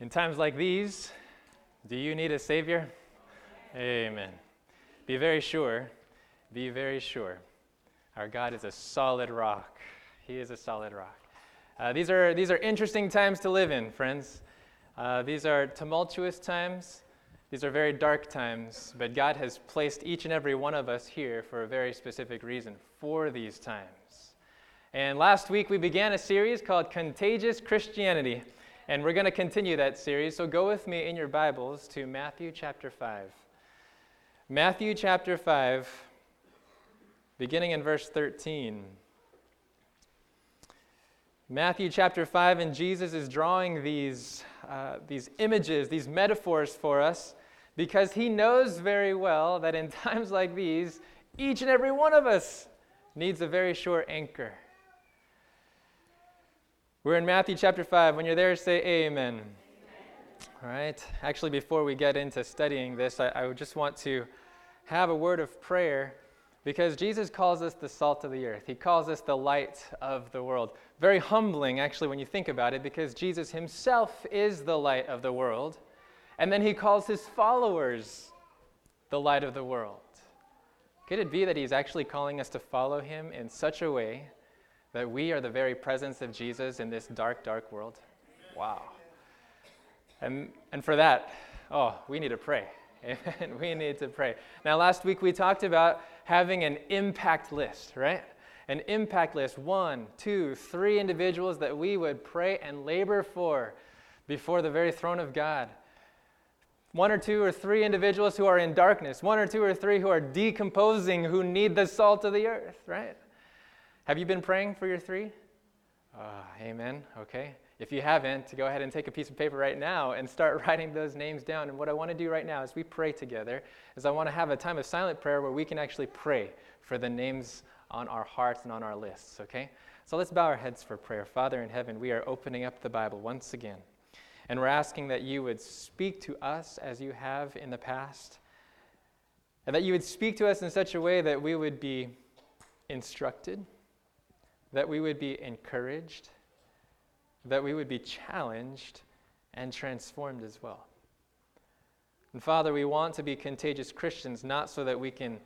In times like these, do you need a Savior? Amen. Be very sure, be very sure. Our God is a solid rock. He is a solid rock. Uh, these, are, these are interesting times to live in, friends. Uh, these are tumultuous times. These are very dark times, but God has placed each and every one of us here for a very specific reason for these times. And last week we began a series called Contagious Christianity. And we're going to continue that series. So go with me in your Bibles to Matthew chapter 5. Matthew chapter 5, beginning in verse 13. Matthew chapter 5, and Jesus is drawing these, uh, these images, these metaphors for us, because he knows very well that in times like these, each and every one of us needs a very sure anchor. We're in Matthew chapter 5. When you're there, say amen. amen. All right. Actually, before we get into studying this, I, I just want to have a word of prayer because Jesus calls us the salt of the earth. He calls us the light of the world. Very humbling, actually, when you think about it, because Jesus himself is the light of the world. And then he calls his followers the light of the world. Could it be that he's actually calling us to follow him in such a way that we are the very presence of Jesus in this dark, dark world? Wow. And, and for that, oh, we need to pray. Amen. We need to pray. Now, last week we talked about having an impact list, right? An impact list one, two, three individuals that we would pray and labor for before the very throne of God. One or two or three individuals who are in darkness, one or two or three who are decomposing, who need the salt of the earth, right? Have you been praying for your three? Uh, amen. Okay. If you haven't, go ahead and take a piece of paper right now and start writing those names down. And what I want to do right now as we pray together is I want to have a time of silent prayer where we can actually pray for the names on our hearts and on our lists, okay? So let's bow our heads for prayer. Father in heaven, we are opening up the Bible once again. And we're asking that you would speak to us as you have in the past. And that you would speak to us in such a way that we would be instructed that we would be encouraged, that we would be challenged and transformed as well. And Father, we want to be contagious Christians, not so that we can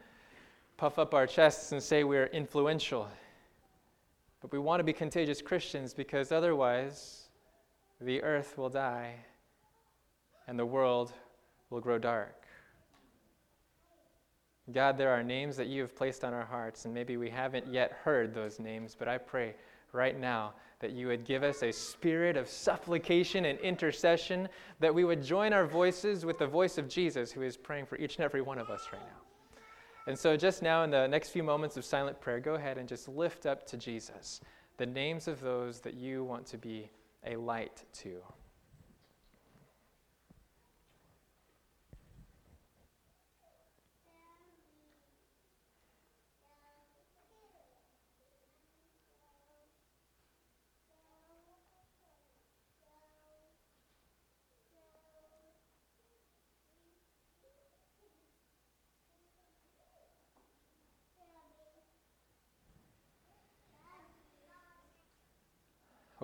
puff up our chests and say we're influential, but we want to be contagious Christians because otherwise the earth will die and the world will grow dark. God, there are names that you have placed on our hearts, and maybe we haven't yet heard those names, but I pray right now that you would give us a spirit of supplication and intercession, that we would join our voices with the voice of Jesus, who is praying for each and every one of us right now. And so, just now, in the next few moments of silent prayer, go ahead and just lift up to Jesus the names of those that you want to be a light to.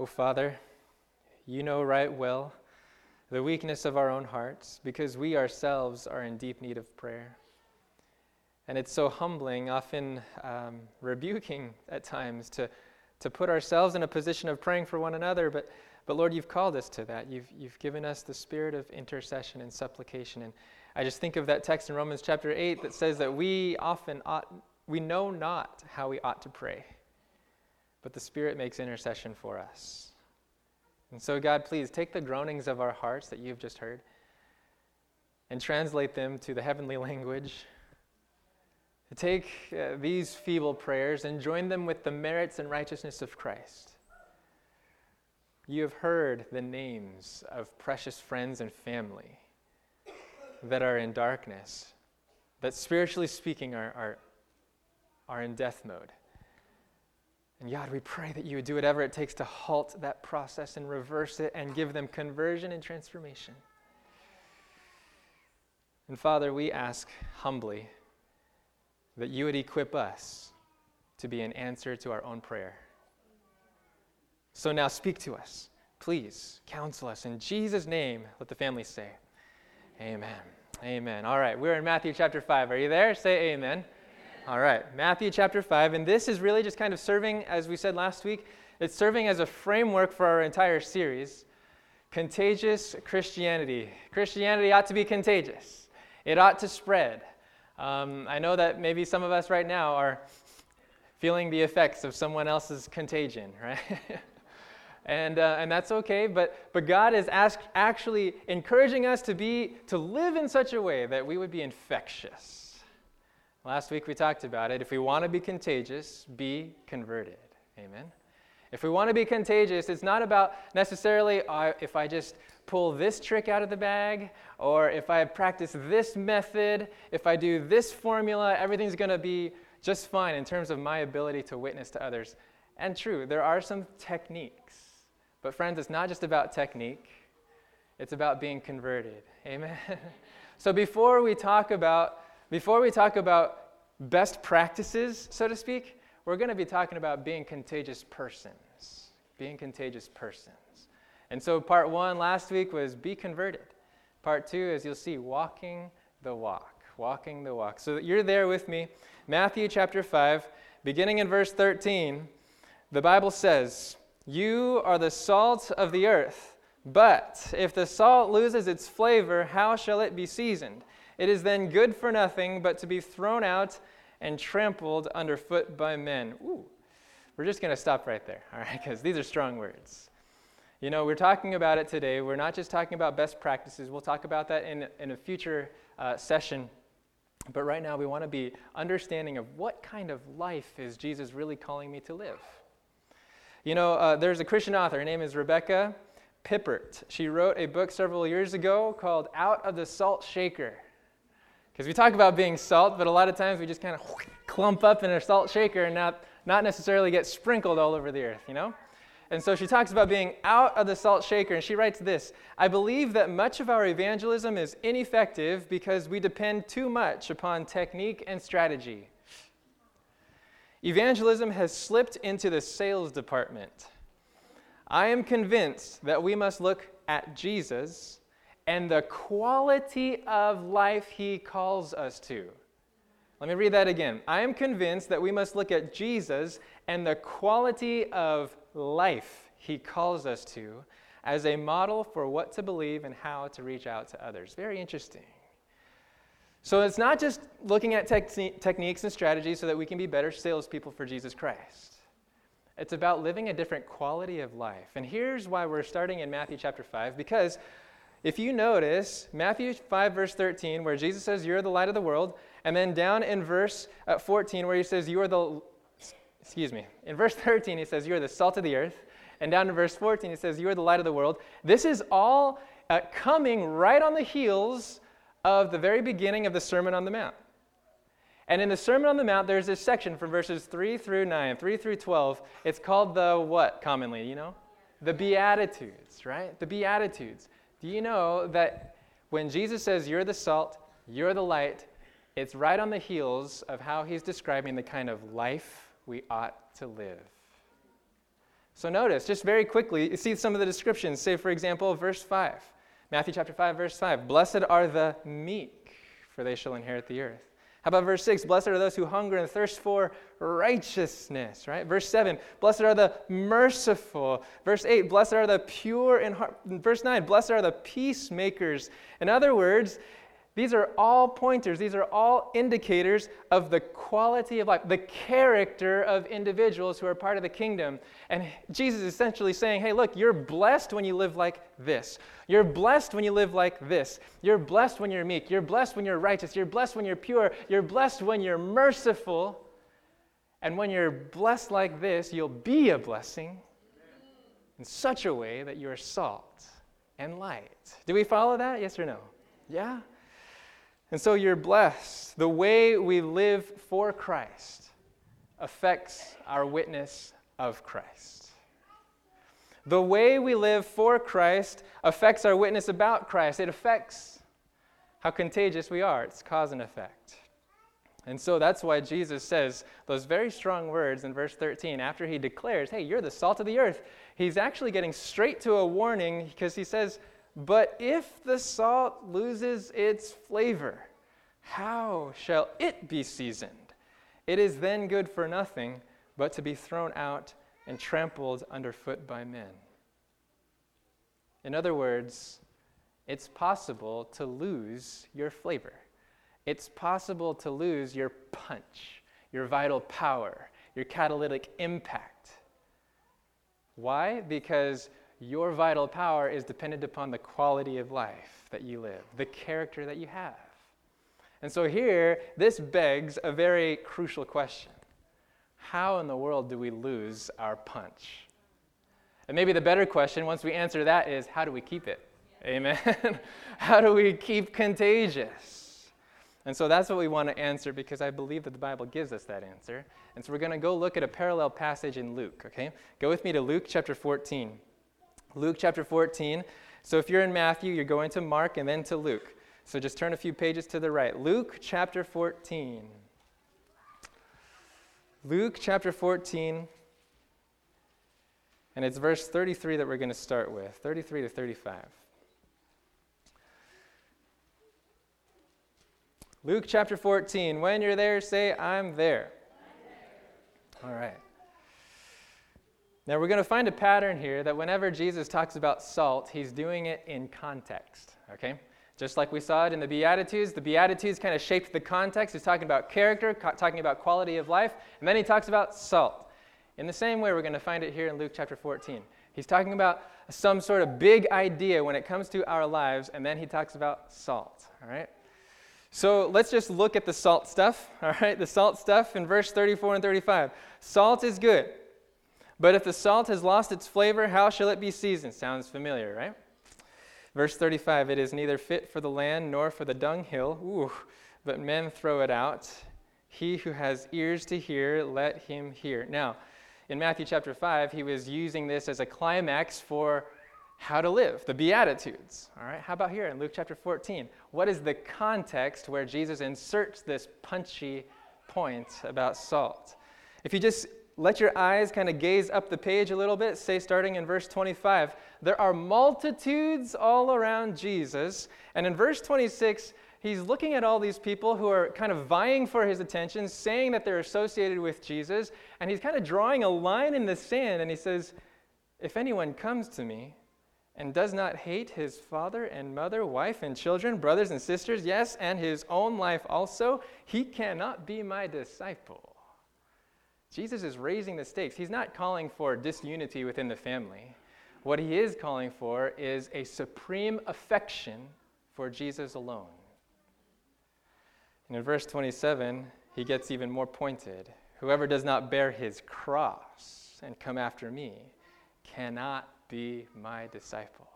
Oh, Father, you know right well the weakness of our own hearts because we ourselves are in deep need of prayer. And it's so humbling, often um, rebuking at times, to, to put ourselves in a position of praying for one another. But, but Lord, you've called us to that. You've, you've given us the spirit of intercession and supplication. And I just think of that text in Romans chapter 8 that says that we often ought, we know not how we ought to pray but the Spirit makes intercession for us. And so, God, please take the groanings of our hearts that you've just heard and translate them to the heavenly language. Take uh, these feeble prayers and join them with the merits and righteousness of Christ. You have heard the names of precious friends and family that are in darkness, that spiritually speaking are, are, are in death mode. And God, we pray that you would do whatever it takes to halt that process and reverse it and give them conversion and transformation. And Father, we ask humbly that you would equip us to be an answer to our own prayer. So now speak to us. please counsel us. In Jesus' name, let the family say, Amen. Amen. All right, we're in Matthew chapter 5. Are you there? Say amen. All right, Matthew chapter 5. And this is really just kind of serving, as we said last week, it's serving as a framework for our entire series contagious Christianity. Christianity ought to be contagious, it ought to spread. Um, I know that maybe some of us right now are feeling the effects of someone else's contagion, right? and, uh, and that's okay, but, but God is ask, actually encouraging us to, be, to live in such a way that we would be infectious. Last week we talked about it. If we want to be contagious, be converted. Amen. If we want to be contagious, it's not about necessarily uh, if I just pull this trick out of the bag, or if I practice this method, if I do this formula, everything's going to be just fine in terms of my ability to witness to others. And true, there are some techniques. But, friends, it's not just about technique, it's about being converted. Amen? so, before we talk about before we talk about best practices, so to speak, we're going to be talking about being contagious persons. Being contagious persons. And so, part one last week was be converted. Part two, as you'll see, walking the walk. Walking the walk. So, you're there with me. Matthew chapter 5, beginning in verse 13, the Bible says, You are the salt of the earth. But if the salt loses its flavor, how shall it be seasoned? It is then good for nothing but to be thrown out and trampled underfoot by men. Ooh, we're just going to stop right there, all right, because these are strong words. You know, we're talking about it today. We're not just talking about best practices. We'll talk about that in, in a future uh, session. But right now, we want to be understanding of what kind of life is Jesus really calling me to live. You know, uh, there's a Christian author. Her name is Rebecca Pippert. She wrote a book several years ago called Out of the Salt Shaker. Because we talk about being salt, but a lot of times we just kind of clump up in a salt shaker and not, not necessarily get sprinkled all over the earth, you know? And so she talks about being out of the salt shaker, and she writes this I believe that much of our evangelism is ineffective because we depend too much upon technique and strategy. Evangelism has slipped into the sales department. I am convinced that we must look at Jesus and the quality of life he calls us to. Let me read that again. I am convinced that we must look at Jesus and the quality of life he calls us to as a model for what to believe and how to reach out to others. Very interesting. So it's not just looking at te- techniques and strategies so that we can be better salespeople for Jesus Christ. It's about living a different quality of life. And here's why we're starting in Matthew chapter 5, because if you notice, Matthew 5, verse 13, where Jesus says, You're the light of the world, and then down in verse uh, 14, where he says, You are the excuse me, in verse 13, he says, You are the salt of the earth. And down in verse 14, he says, You are the light of the world. This is all uh, coming right on the heels of the very beginning of the Sermon on the Mount. And in the Sermon on the Mount, there's this section from verses 3 through 9, 3 through 12. It's called the what commonly, you know? The Beatitudes, right? The Beatitudes. Do you know that when Jesus says, You're the salt, you're the light, it's right on the heels of how he's describing the kind of life we ought to live. So notice, just very quickly, you see some of the descriptions. Say, for example, verse 5. Matthew chapter 5, verse 5. Blessed are the meek, for they shall inherit the earth. How about verse 6? Blessed are those who hunger and thirst for righteousness, right? Verse 7, blessed are the merciful. Verse 8, blessed are the pure in heart. Verse 9, blessed are the peacemakers. In other words, these are all pointers, these are all indicators of the quality of life, the character of individuals who are part of the kingdom. And Jesus is essentially saying, hey, look, you're blessed when you live like this. You're blessed when you live like this. You're blessed when you're meek. You're blessed when you're righteous. You're blessed when you're pure. You're blessed when you're merciful. And when you're blessed like this, you'll be a blessing in such a way that you're salt and light. Do we follow that? Yes or no? Yeah? And so you're blessed. The way we live for Christ affects our witness of Christ. The way we live for Christ affects our witness about Christ. It affects how contagious we are. It's cause and effect. And so that's why Jesus says those very strong words in verse 13 after he declares, Hey, you're the salt of the earth. He's actually getting straight to a warning because he says, But if the salt loses its flavor, how shall it be seasoned? It is then good for nothing but to be thrown out and trampled underfoot by men. In other words, it's possible to lose your flavor. It's possible to lose your punch, your vital power, your catalytic impact. Why? Because your vital power is dependent upon the quality of life that you live, the character that you have. And so here, this begs a very crucial question How in the world do we lose our punch? And maybe the better question, once we answer that, is how do we keep it? Amen. how do we keep contagious? And so that's what we want to answer because I believe that the Bible gives us that answer. And so we're going to go look at a parallel passage in Luke, okay? Go with me to Luke chapter 14. Luke chapter 14. So if you're in Matthew, you're going to Mark and then to Luke. So just turn a few pages to the right. Luke chapter 14. Luke chapter 14. And it's verse 33 that we're going to start with 33 to 35. Luke chapter 14. When you're there, say, I'm there. I'm there. All right. Now we're going to find a pattern here that whenever Jesus talks about salt, he's doing it in context. Okay? Just like we saw it in the Beatitudes, the Beatitudes kind of shaped the context. He's talking about character, talking about quality of life, and then he talks about salt. In the same way, we're going to find it here in Luke chapter 14. He's talking about some sort of big idea when it comes to our lives, and then he talks about salt. All right? So let's just look at the salt stuff, all right? The salt stuff in verse 34 and 35. Salt is good, but if the salt has lost its flavor, how shall it be seasoned? Sounds familiar, right? Verse 35 It is neither fit for the land nor for the dunghill, ooh, but men throw it out. He who has ears to hear, let him hear. Now, in Matthew chapter 5, he was using this as a climax for how to live, the Beatitudes. All right, how about here in Luke chapter 14? What is the context where Jesus inserts this punchy point about salt? If you just let your eyes kind of gaze up the page a little bit, say starting in verse 25, there are multitudes all around Jesus. And in verse 26, he's looking at all these people who are kind of vying for his attention, saying that they're associated with Jesus. And he's kind of drawing a line in the sand and he says, If anyone comes to me, and does not hate his father and mother, wife and children, brothers and sisters, yes, and his own life also, he cannot be my disciple. Jesus is raising the stakes. He's not calling for disunity within the family. What he is calling for is a supreme affection for Jesus alone. And in verse 27, he gets even more pointed. Whoever does not bear his cross and come after me cannot be my disciple.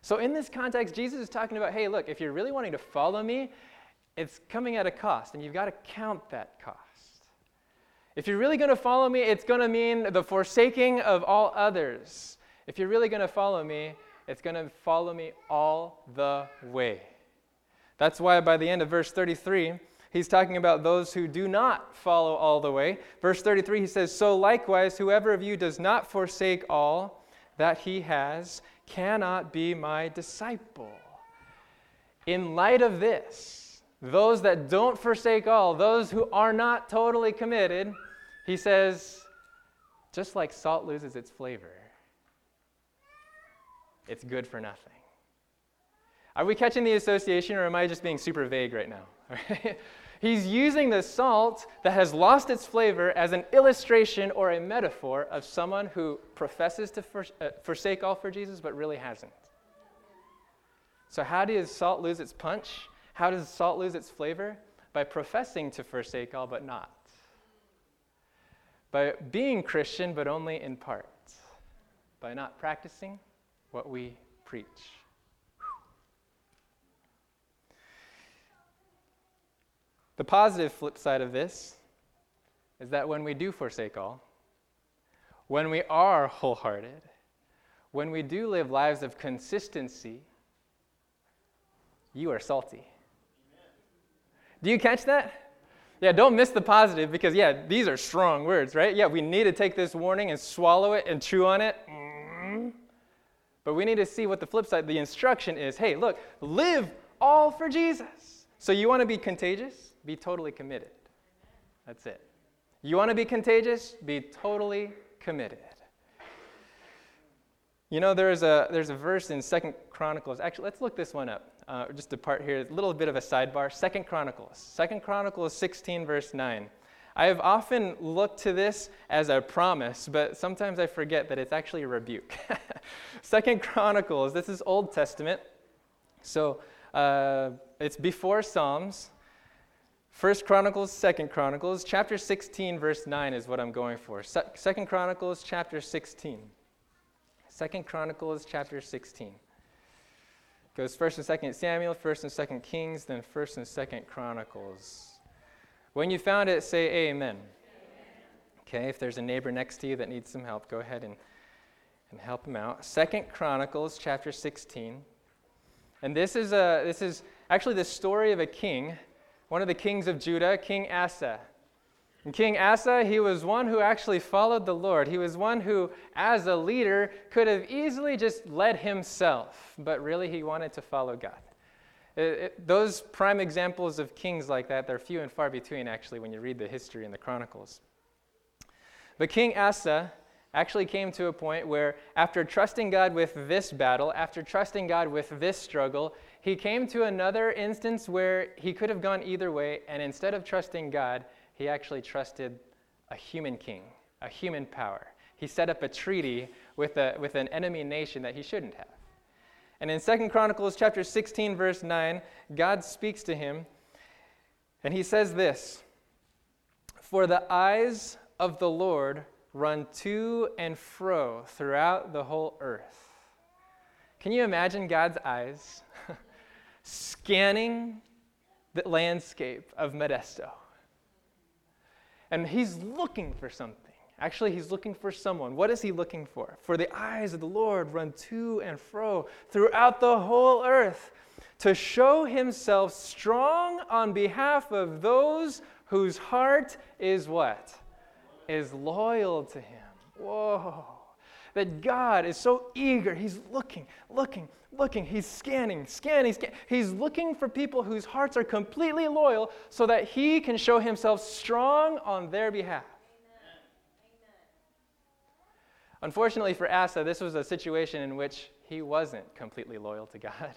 So, in this context, Jesus is talking about hey, look, if you're really wanting to follow me, it's coming at a cost, and you've got to count that cost. If you're really going to follow me, it's going to mean the forsaking of all others. If you're really going to follow me, it's going to follow me all the way. That's why by the end of verse 33, he's talking about those who do not follow all the way. Verse 33, he says, So likewise, whoever of you does not forsake all, that he has cannot be my disciple. In light of this, those that don't forsake all, those who are not totally committed, he says, just like salt loses its flavor, it's good for nothing. Are we catching the association, or am I just being super vague right now? He's using the salt that has lost its flavor as an illustration or a metaphor of someone who professes to uh, forsake all for Jesus but really hasn't. So, how does salt lose its punch? How does salt lose its flavor? By professing to forsake all but not. By being Christian but only in part. By not practicing what we preach. The positive flip side of this is that when we do forsake all, when we are wholehearted, when we do live lives of consistency, you are salty. Do you catch that? Yeah, don't miss the positive because, yeah, these are strong words, right? Yeah, we need to take this warning and swallow it and chew on it. Mm. But we need to see what the flip side, the instruction is hey, look, live all for Jesus. So you want to be contagious? Be totally committed. That's it. You want to be contagious? Be totally committed. You know, there's a, there's a verse in Second Chronicles. Actually, let's look this one up. Uh, just a part here, a little bit of a sidebar. Second Chronicles. Second Chronicles 16, verse 9. I have often looked to this as a promise, but sometimes I forget that it's actually a rebuke. Second Chronicles, this is Old Testament. So uh, it's before Psalms. First Chronicles, Second Chronicles, chapter 16, verse 9 is what I'm going for. Se- Second Chronicles, chapter 16. Second Chronicles, chapter 16. Goes First and Second Samuel, First and Second Kings, then First and Second Chronicles. When you found it, say Amen. amen. Okay, if there's a neighbor next to you that needs some help, go ahead and, and help him out. Second Chronicles, chapter 16. And this is, a, this is actually the story of a king, one of the kings of Judah, King Asa. And King Asa, he was one who actually followed the Lord. He was one who, as a leader, could have easily just led himself, but really he wanted to follow God. It, it, those prime examples of kings like that, they're few and far between, actually, when you read the history in the Chronicles. But King Asa, actually came to a point where, after trusting God with this battle, after trusting God with this struggle, he came to another instance where he could have gone either way, and instead of trusting God, he actually trusted a human king, a human power. He set up a treaty with, a, with an enemy nation that he shouldn't have. And in 2 Chronicles chapter 16 verse 9, God speaks to him and he says this, "For the eyes of the Lord run to and fro throughout the whole earth. Can you imagine God's eyes scanning the landscape of Modesto? And he's looking for something. Actually, he's looking for someone. What is he looking for? For the eyes of the Lord run to and fro throughout the whole earth to show himself strong on behalf of those whose heart is what? is loyal to him. Whoa. That God is so eager. He's looking, looking, looking. He's scanning, scanning, scanning. He's looking for people whose hearts are completely loyal so that he can show himself strong on their behalf. Unfortunately for Asa, this was a situation in which he wasn't completely loyal to God.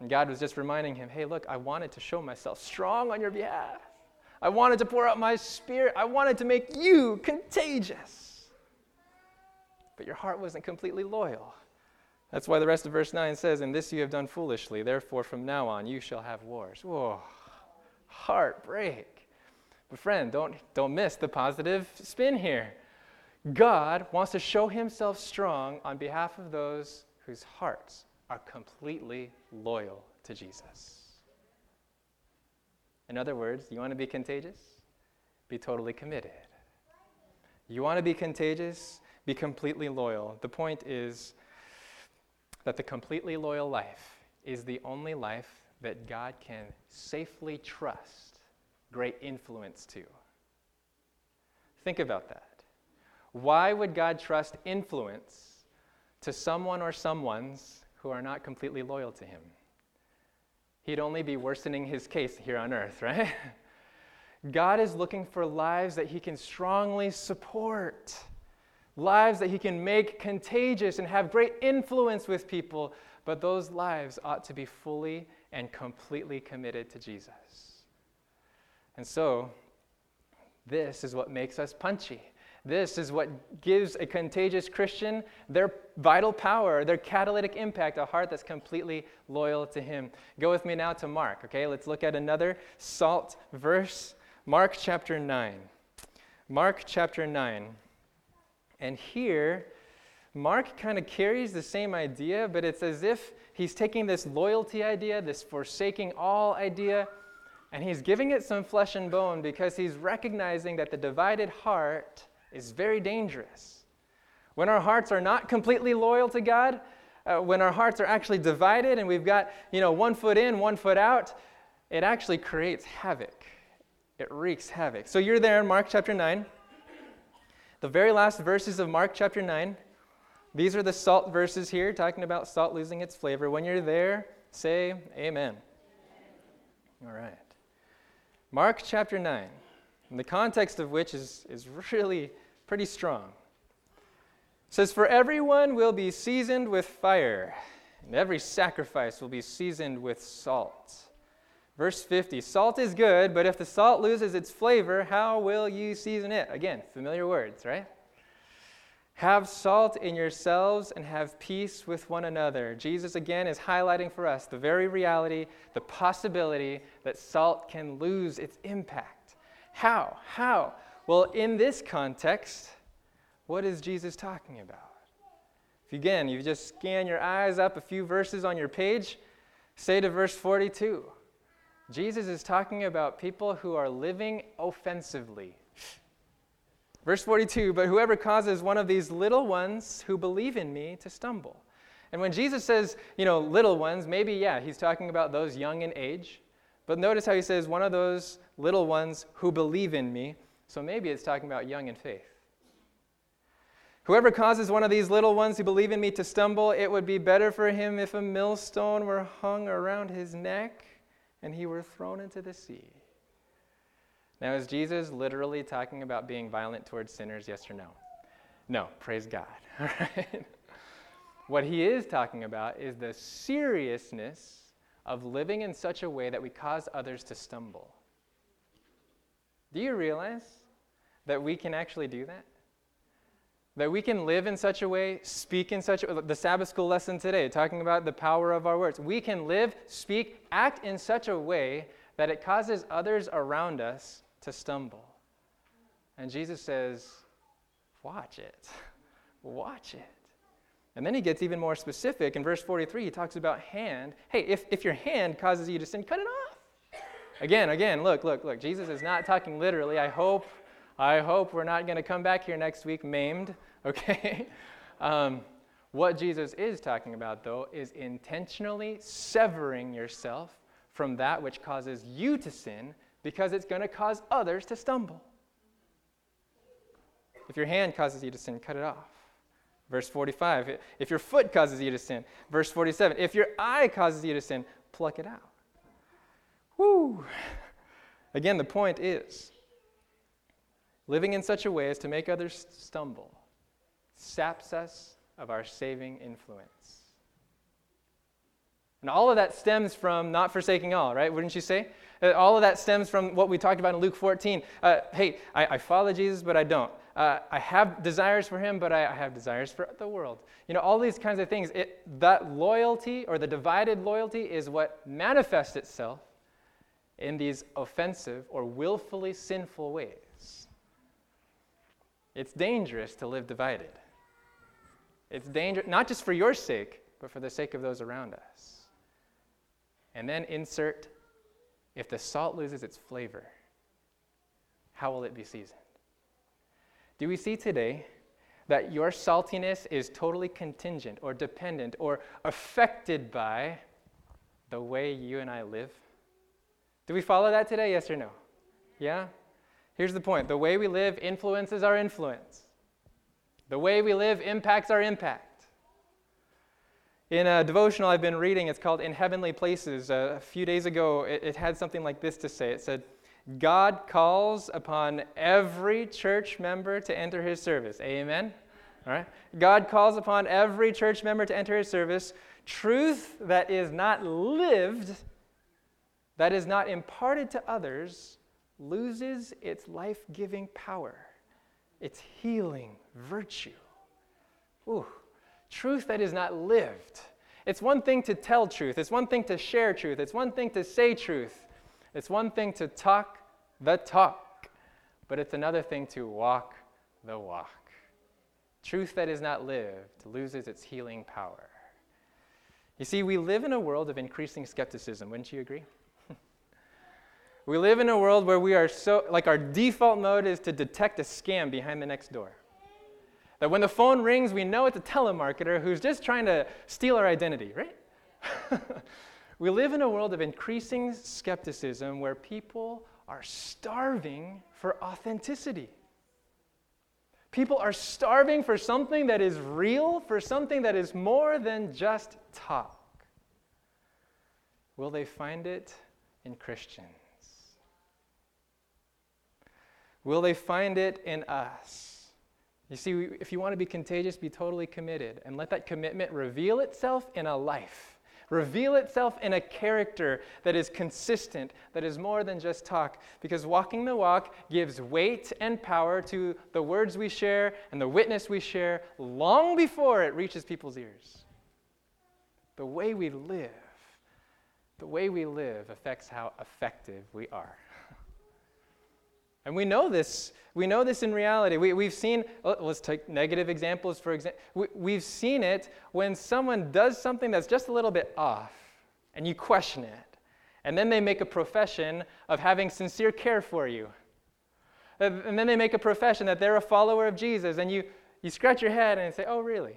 And God was just reminding him, hey, look, I wanted to show myself strong on your behalf. I wanted to pour out my spirit. I wanted to make you contagious. But your heart wasn't completely loyal. That's why the rest of verse 9 says, And this you have done foolishly. Therefore, from now on, you shall have wars. Whoa, heartbreak. But, friend, don't, don't miss the positive spin here. God wants to show himself strong on behalf of those whose hearts are completely loyal to Jesus. In other words, you want to be contagious? Be totally committed. You want to be contagious? Be completely loyal. The point is that the completely loyal life is the only life that God can safely trust great influence to. Think about that. Why would God trust influence to someone or someones who are not completely loyal to Him? he'd only be worsening his case here on earth, right? God is looking for lives that he can strongly support, lives that he can make contagious and have great influence with people, but those lives ought to be fully and completely committed to Jesus. And so, this is what makes us punchy. This is what gives a contagious Christian their vital power, their catalytic impact, a heart that's completely loyal to Him. Go with me now to Mark, okay? Let's look at another salt verse. Mark chapter 9. Mark chapter 9. And here, Mark kind of carries the same idea, but it's as if he's taking this loyalty idea, this forsaking all idea, and he's giving it some flesh and bone because he's recognizing that the divided heart is very dangerous. When our hearts are not completely loyal to God, uh, when our hearts are actually divided and we've got, you know, one foot in, one foot out, it actually creates havoc. It wreaks havoc. So you're there in Mark chapter 9. The very last verses of Mark chapter 9. These are the salt verses here, talking about salt losing its flavor. When you're there, say amen. All right. Mark chapter 9, the context of which is, is really pretty strong. It says, For everyone will be seasoned with fire, and every sacrifice will be seasoned with salt. Verse 50 Salt is good, but if the salt loses its flavor, how will you season it? Again, familiar words, right? Have salt in yourselves and have peace with one another. Jesus again is highlighting for us the very reality, the possibility that salt can lose its impact. How? How? Well, in this context, what is Jesus talking about? If again, you just scan your eyes up a few verses on your page, say to verse 42. Jesus is talking about people who are living offensively Verse 42 But whoever causes one of these little ones who believe in me to stumble. And when Jesus says, you know, little ones, maybe, yeah, he's talking about those young in age. But notice how he says, one of those little ones who believe in me. So maybe it's talking about young in faith. Whoever causes one of these little ones who believe in me to stumble, it would be better for him if a millstone were hung around his neck and he were thrown into the sea. Now, is Jesus literally talking about being violent towards sinners, yes or no? No, praise God. All right. What he is talking about is the seriousness of living in such a way that we cause others to stumble. Do you realize that we can actually do that? That we can live in such a way, speak in such a the Sabbath school lesson today, talking about the power of our words. We can live, speak, act in such a way that it causes others around us to stumble. And Jesus says, Watch it. Watch it. And then he gets even more specific. In verse 43, he talks about hand. Hey, if, if your hand causes you to sin, cut it off. Again, again, look, look, look. Jesus is not talking literally. I hope, I hope we're not going to come back here next week maimed, okay? Um, what Jesus is talking about, though, is intentionally severing yourself from that which causes you to sin because it's going to cause others to stumble. If your hand causes you to sin, cut it off. Verse 45, if your foot causes you to sin. Verse 47, if your eye causes you to sin, pluck it out. Woo! Again, the point is living in such a way as to make others stumble saps us of our saving influence. And all of that stems from not forsaking all, right? Wouldn't you say? Uh, all of that stems from what we talked about in Luke 14. Uh, hey, I, I, follow Jesus, but I don't. Uh, I have desires for him, but I, I, have desires for the world. You know, all these kinds of things. It, that loyalty or the divided loyalty is what manifests itself in these offensive or willfully sinful ways. It's dangerous to live divided. It's dangerous, not just for your sake, but for the sake of those around us. And then insert if the salt loses its flavor, how will it be seasoned? Do we see today that your saltiness is totally contingent or dependent or affected by the way you and I live? Do we follow that today? Yes or no? Yeah? Here's the point the way we live influences our influence, the way we live impacts our impact. In a devotional I've been reading, it's called In Heavenly Places. Uh, a few days ago, it, it had something like this to say It said, God calls upon every church member to enter his service. Amen? All right? God calls upon every church member to enter his service. Truth that is not lived, that is not imparted to others, loses its life giving power, its healing virtue. Ooh truth that is not lived. It's one thing to tell truth, it's one thing to share truth, it's one thing to say truth, it's one thing to talk the talk, but it's another thing to walk the walk. Truth that is not lived loses its healing power. You see, we live in a world of increasing skepticism, wouldn't you agree? We live in a world where we are so, like, our default mode is to detect a scam behind the next door. That when the phone rings, we know it's a telemarketer who's just trying to steal our identity, right? we live in a world of increasing skepticism where people are starving for authenticity. People are starving for something that is real, for something that is more than just talk. Will they find it in Christians? Will they find it in us? You see, if you want to be contagious, be totally committed and let that commitment reveal itself in a life reveal itself in a character that is consistent, that is more than just talk. Because walking the walk gives weight and power to the words we share and the witness we share long before it reaches people's ears. The way we live, the way we live affects how effective we are. And we know this. We know this in reality. We, we've seen, oh, let's take negative examples for example. We, we've seen it when someone does something that's just a little bit off and you question it. And then they make a profession of having sincere care for you. Uh, and then they make a profession that they're a follower of Jesus. And you, you scratch your head and say, oh, really?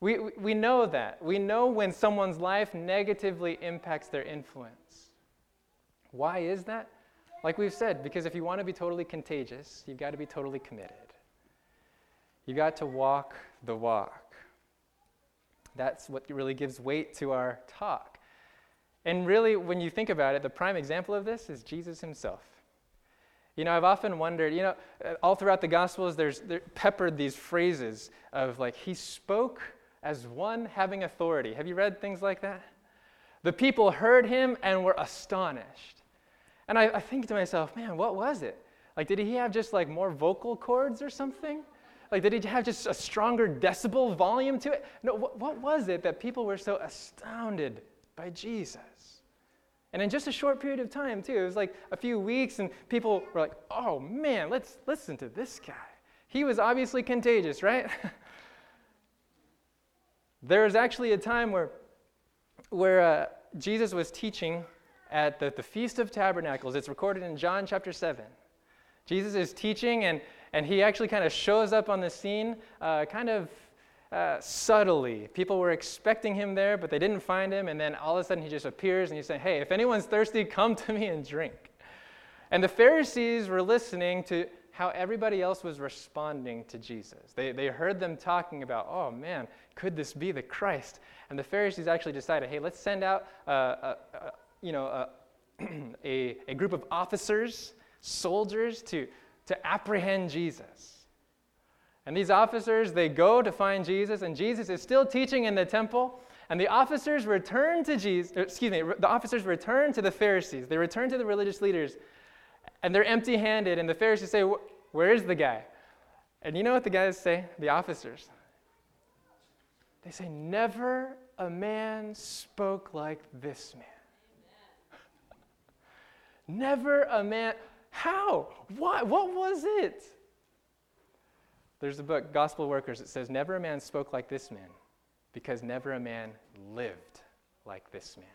We, we know that. We know when someone's life negatively impacts their influence. Why is that? Like we've said, because if you want to be totally contagious, you've got to be totally committed. You've got to walk the walk. That's what really gives weight to our talk. And really, when you think about it, the prime example of this is Jesus himself. You know, I've often wondered, you know, uh, all throughout the Gospels, there's peppered these phrases of like, he spoke as one having authority. Have you read things like that? The people heard him and were astonished. And I, I think to myself, man, what was it? Like, did he have just like more vocal cords or something? Like, did he have just a stronger decibel volume to it? No, what, what was it that people were so astounded by Jesus? And in just a short period of time, too, it was like a few weeks, and people were like, oh man, let's listen to this guy. He was obviously contagious, right? there was actually a time where, where uh, Jesus was teaching at the, the Feast of Tabernacles. It's recorded in John chapter 7. Jesus is teaching, and, and he actually kind of shows up on the scene uh, kind of uh, subtly. People were expecting him there, but they didn't find him, and then all of a sudden he just appears and he's saying, Hey, if anyone's thirsty, come to me and drink. And the Pharisees were listening to how everybody else was responding to Jesus. They, they heard them talking about, oh man, could this be the Christ? And the Pharisees actually decided, hey, let's send out a, a, you know, uh, a, a, a group of officers, soldiers, to, to apprehend Jesus. And these officers, they go to find Jesus, and Jesus is still teaching in the temple. And the officers return to Jesus, er, excuse me, the officers return to the Pharisees. They return to the religious leaders, and they're empty handed. And the Pharisees say, Where is the guy? And you know what the guys say? The officers. They say, Never a man spoke like this man. Never a man. How? Why? What was it? There's a book, Gospel Workers, that says, Never a man spoke like this man, because never a man lived like this man.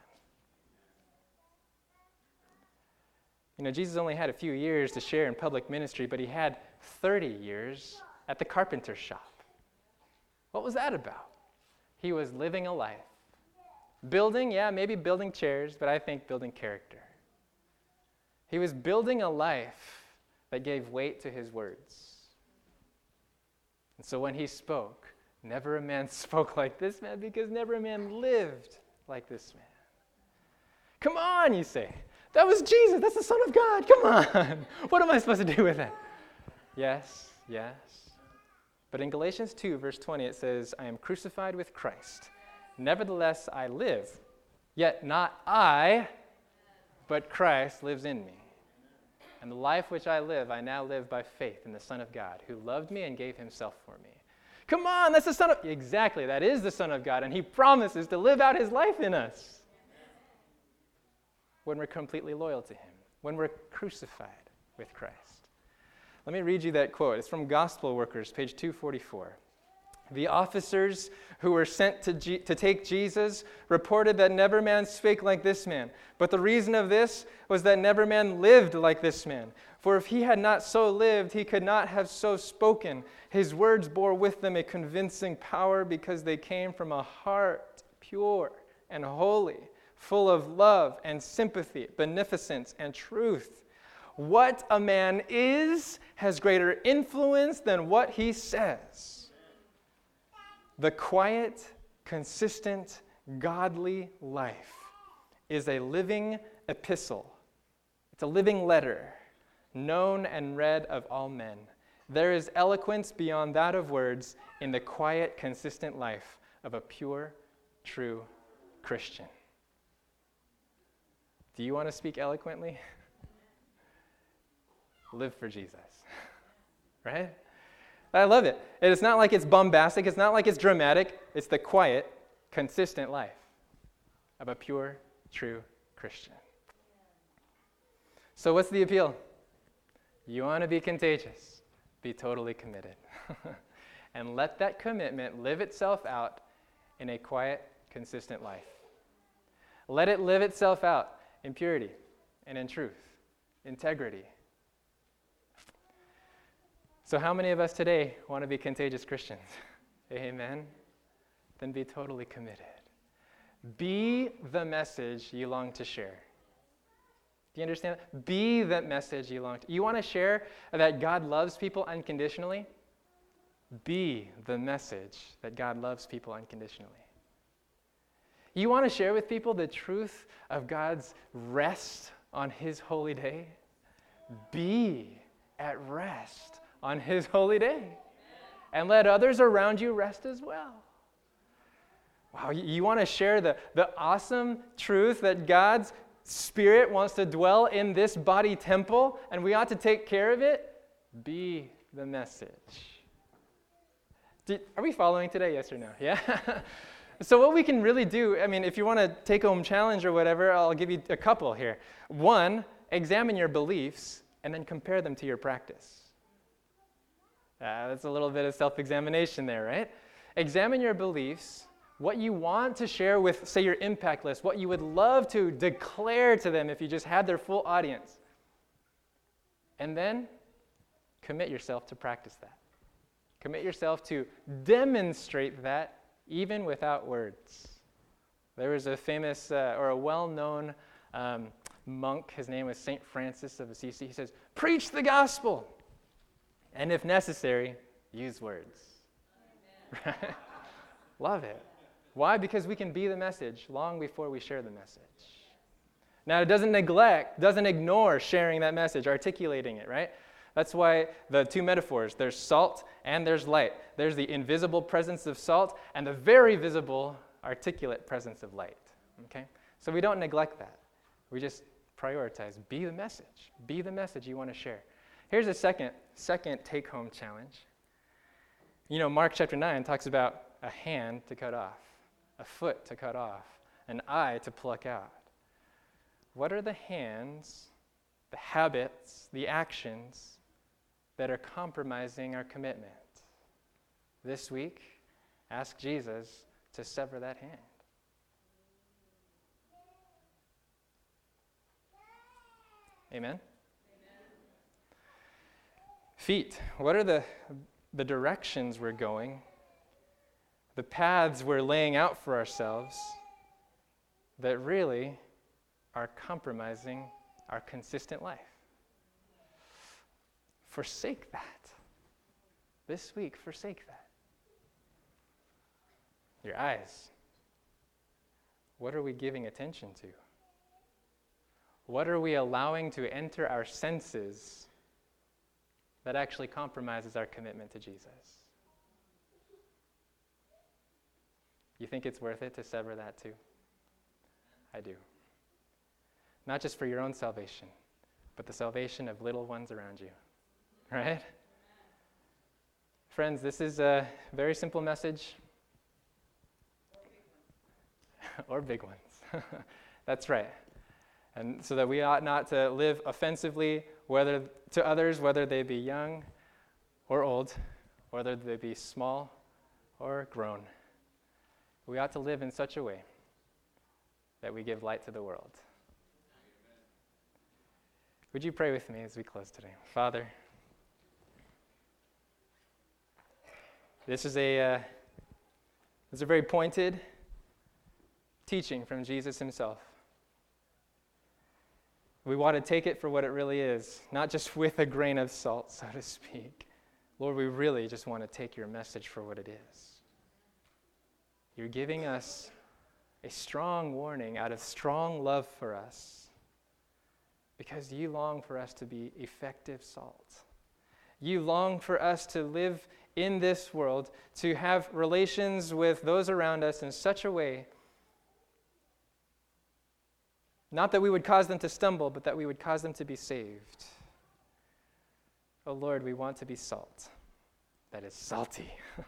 You know, Jesus only had a few years to share in public ministry, but he had 30 years at the carpenter shop. What was that about? He was living a life. Building, yeah, maybe building chairs, but I think building character. He was building a life that gave weight to his words. And so when he spoke, never a man spoke like this man because never a man lived like this man. Come on, you say. That was Jesus. That's the Son of God. Come on. What am I supposed to do with that? Yes, yes. But in Galatians 2, verse 20, it says, I am crucified with Christ. Nevertheless, I live. Yet not I, but Christ lives in me. And the life which I live, I now live by faith in the Son of God, who loved me and gave himself for me. Come on, that's the Son of Exactly, that is the Son of God, and he promises to live out his life in us when we're completely loyal to him, when we're crucified with Christ. Let me read you that quote. It's from Gospel Workers, page 244. The officers who were sent to, G- to take Jesus reported that never man spake like this man. But the reason of this was that never man lived like this man. For if he had not so lived, he could not have so spoken. His words bore with them a convincing power because they came from a heart pure and holy, full of love and sympathy, beneficence and truth. What a man is has greater influence than what he says. The quiet, consistent, godly life is a living epistle. It's a living letter, known and read of all men. There is eloquence beyond that of words in the quiet, consistent life of a pure, true Christian. Do you want to speak eloquently? Live for Jesus. right? I love it. It's not like it's bombastic, it's not like it's dramatic. It's the quiet, consistent life of a pure, true Christian. So, what's the appeal? You want to be contagious, be totally committed. and let that commitment live itself out in a quiet, consistent life. Let it live itself out in purity and in truth, integrity. So, how many of us today want to be contagious Christians? Amen. Then be totally committed. Be the message you long to share. Do you understand? Be that message you long to. You want to share that God loves people unconditionally? Be the message that God loves people unconditionally. You want to share with people the truth of God's rest on His holy day? Be at rest on His holy day. And let others around you rest as well. Wow, you want to share the, the awesome truth that God's Spirit wants to dwell in this body temple and we ought to take care of it? Be the message. Did, are we following today? Yes or no? Yeah? So, what we can really do, I mean, if you want to take home challenge or whatever, I'll give you a couple here. One, examine your beliefs and then compare them to your practice. Uh, that's a little bit of self examination there, right? Examine your beliefs, what you want to share with, say, your impact list, what you would love to declare to them if you just had their full audience. And then commit yourself to practice that. Commit yourself to demonstrate that even without words. There was a famous uh, or a well known um, monk, his name was St. Francis of Assisi. He says, Preach the gospel, and if necessary, use words. Love it. Why? Because we can be the message long before we share the message. Now, it doesn't neglect, doesn't ignore sharing that message, articulating it, right? That's why the two metaphors there's salt and there's light. There's the invisible presence of salt and the very visible, articulate presence of light. Okay? So we don't neglect that. We just prioritize. Be the message. Be the message you want to share. Here's a second, second take home challenge. You know, Mark chapter 9 talks about a hand to cut off, a foot to cut off, an eye to pluck out. What are the hands, the habits, the actions that are compromising our commitment. This week, ask Jesus to sever that hand. Amen? Feet. What are the, the directions we're going, the paths we're laying out for ourselves that really are compromising our consistent life? Forsake that. This week, forsake that. Your eyes. What are we giving attention to? What are we allowing to enter our senses that actually compromises our commitment to Jesus? You think it's worth it to sever that too? I do. Not just for your own salvation, but the salvation of little ones around you right? Friends, this is a very simple message. or big ones. That's right. And so that we ought not to live offensively whether to others, whether they be young or old, whether they be small or grown. We ought to live in such a way that we give light to the world. Would you pray with me as we close today? Father, This is a, uh, this is a very pointed teaching from Jesus himself. We want to take it for what it really is, not just with a grain of salt, so to speak. Lord, we really just want to take your message for what it is. You're giving us a strong warning out of strong love for us because you long for us to be effective salt. You long for us to live in this world, to have relations with those around us in such a way, not that we would cause them to stumble, but that we would cause them to be saved. Oh Lord, we want to be salt that is salty.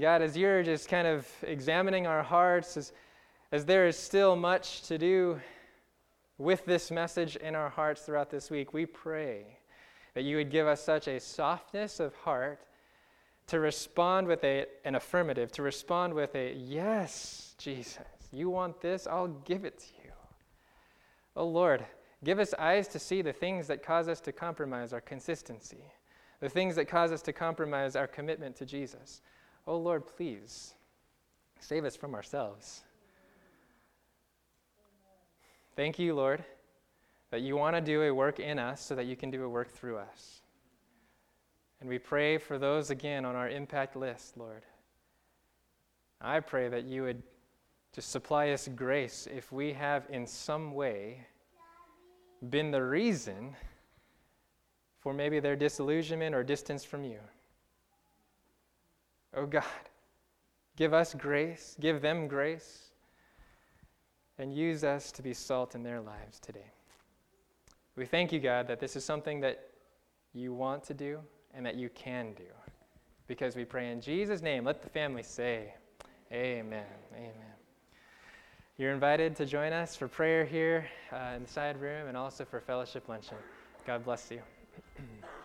God, as you're just kind of examining our hearts, as, as there is still much to do with this message in our hearts throughout this week, we pray that you would give us such a softness of heart to respond with a, an affirmative, to respond with a, yes, Jesus, you want this? I'll give it to you. Oh Lord, give us eyes to see the things that cause us to compromise our consistency, the things that cause us to compromise our commitment to Jesus. Oh Lord, please save us from ourselves. Thank you, Lord, that you want to do a work in us so that you can do a work through us. And we pray for those again on our impact list, Lord. I pray that you would just supply us grace if we have in some way been the reason for maybe their disillusionment or distance from you. Oh God, give us grace, give them grace, and use us to be salt in their lives today. We thank you, God, that this is something that you want to do and that you can do. Because we pray in Jesus' name. Let the family say, Amen. Amen. You're invited to join us for prayer here uh, in the side room and also for fellowship luncheon. God bless you.